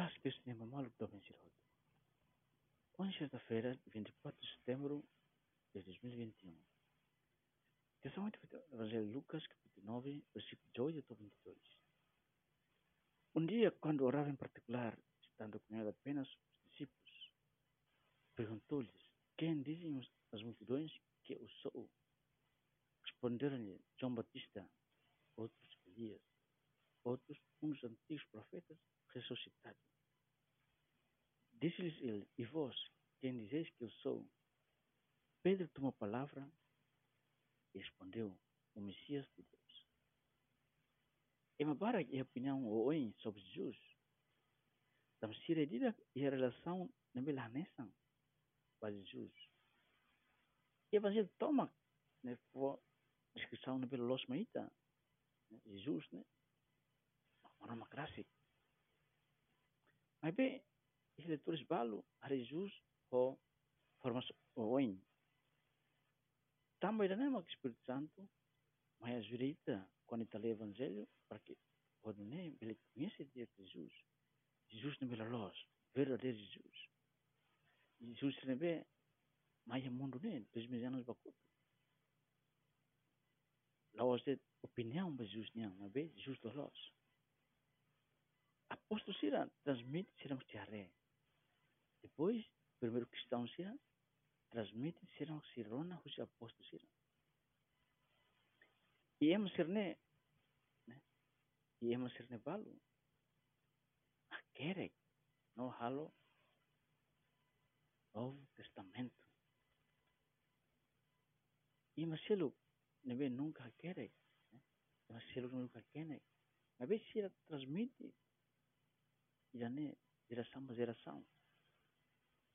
Paz, que o Senhor maluco do Benzirodo. Hoje, sexta-feira, 24 de setembro de 2021. Lição 8 do Evangelho de Lucas, capítulo 9, versículo 18 a 22. Um dia, quando orava em particular, estando com ele apenas os discípulos, perguntou-lhes: Quem dizem as multidões que eu sou? Responderam-lhe João Batista, outros Elias, outros uns antigos profetas ressuscitado. Disse-lhes ele: E vós, quem dizeis que eu sou? Pedro tomou a palavra e respondeu: O Messias de Deus. E Mabarak e a opinião oin sobre Jesus. Tam siredida e a relação na belanesan para Jesus. E o Evangelho toma né, descrição na bela los maita. Jesus, né? Uma clássica. Mas bem, leitores balu a Jesus o formação oin. Também não é o Espírito Santo, mas a direita quando está o Evangelho, para que quando nem ele conhece Jesus, Jesus não é luz, verdadeiro Jesus. Jesus não é mais o mundo nem dois mil anos bakut. Lawas de opinião de Jesus não, mas bem Jesus é luz. Apóstolo Sira transmite serão tiare. Depois, primeiro cristão Sira transmite serão sirona os apóstolo Sira. E em serne, né? E em serne balu. Aquere, no halo Novo Testamento. E Marcelo, neve nunca quer, né? Marcelo nunca quer. Mas bem, Sira transmite jane geração para geração.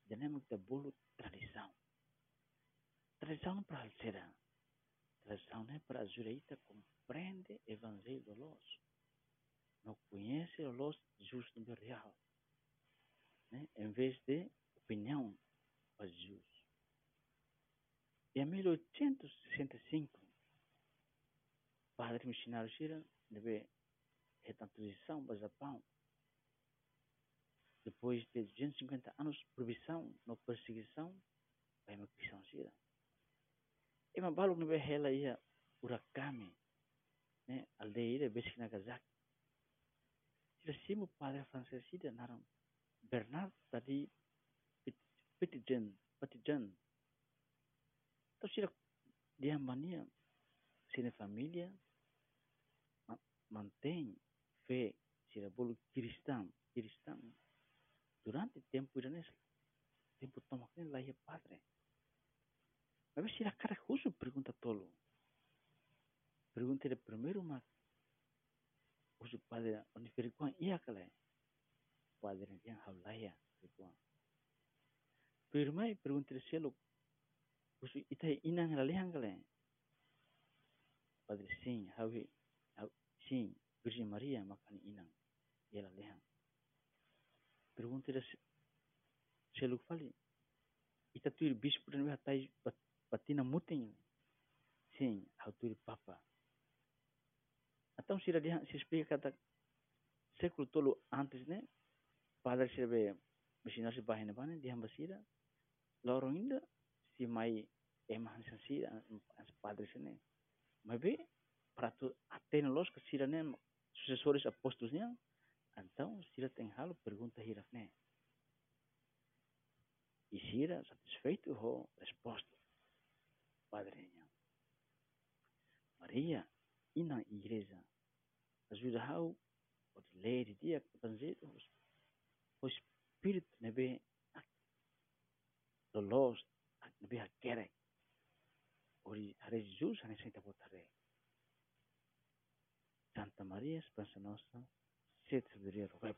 Jane muita bolo tradição. Tradição alcera. Tradição é para a direita compreende o evangelho do los. Não conhece o los justo do real. Né? Em vez de opinião para. E em 1865, padre missionário Shira deve transição para o Japão depois de 250 anos de proibição, na perseguição, vai uma cristão sira. E uma balo no behela ia Urakami, né, aldeia basic Nagasaki. Sira simu padre francês sira naram Bernard tadi Petijan, Petijan. Então sira dia mania, sira família mantém fé, sira bolo cristão, cristão. durante il tempo iraniano, il tempo Tomokin la è padre. A ver si la cara justo pregunta todo. Pregúntele primero más. O su padre, o ni fericón, y acala. Padre, ya hablaya, fericón. Pero y pregúntele cielo. O su ita inan la lejangale. Padre, sin, javi, sin, Virgen María, macan inan, y la lejangale. Pergunta-lhe se ele fale e tá tudo bispo não vai tais patina mutem sim ao tudo papa. Então se ele se explica cada século tolo antes né? Padre se be mesinar se bahine bane dia basira loro ainda se mai emang sasira as padre se né? Mas bem para tu até los que sira né sucessores apóstolos né então, Sira tem halo pergunta hirafne. E Sira satisfeito ho resposta. Padrinha. Maria, ina igreja. Ajuda hau o ler dia panzeiro o espírito nebe lolos nebe hakere. Ori hare Jesus hane senta botare. Santa Maria, esperança nossa, sete sabedoria do Pai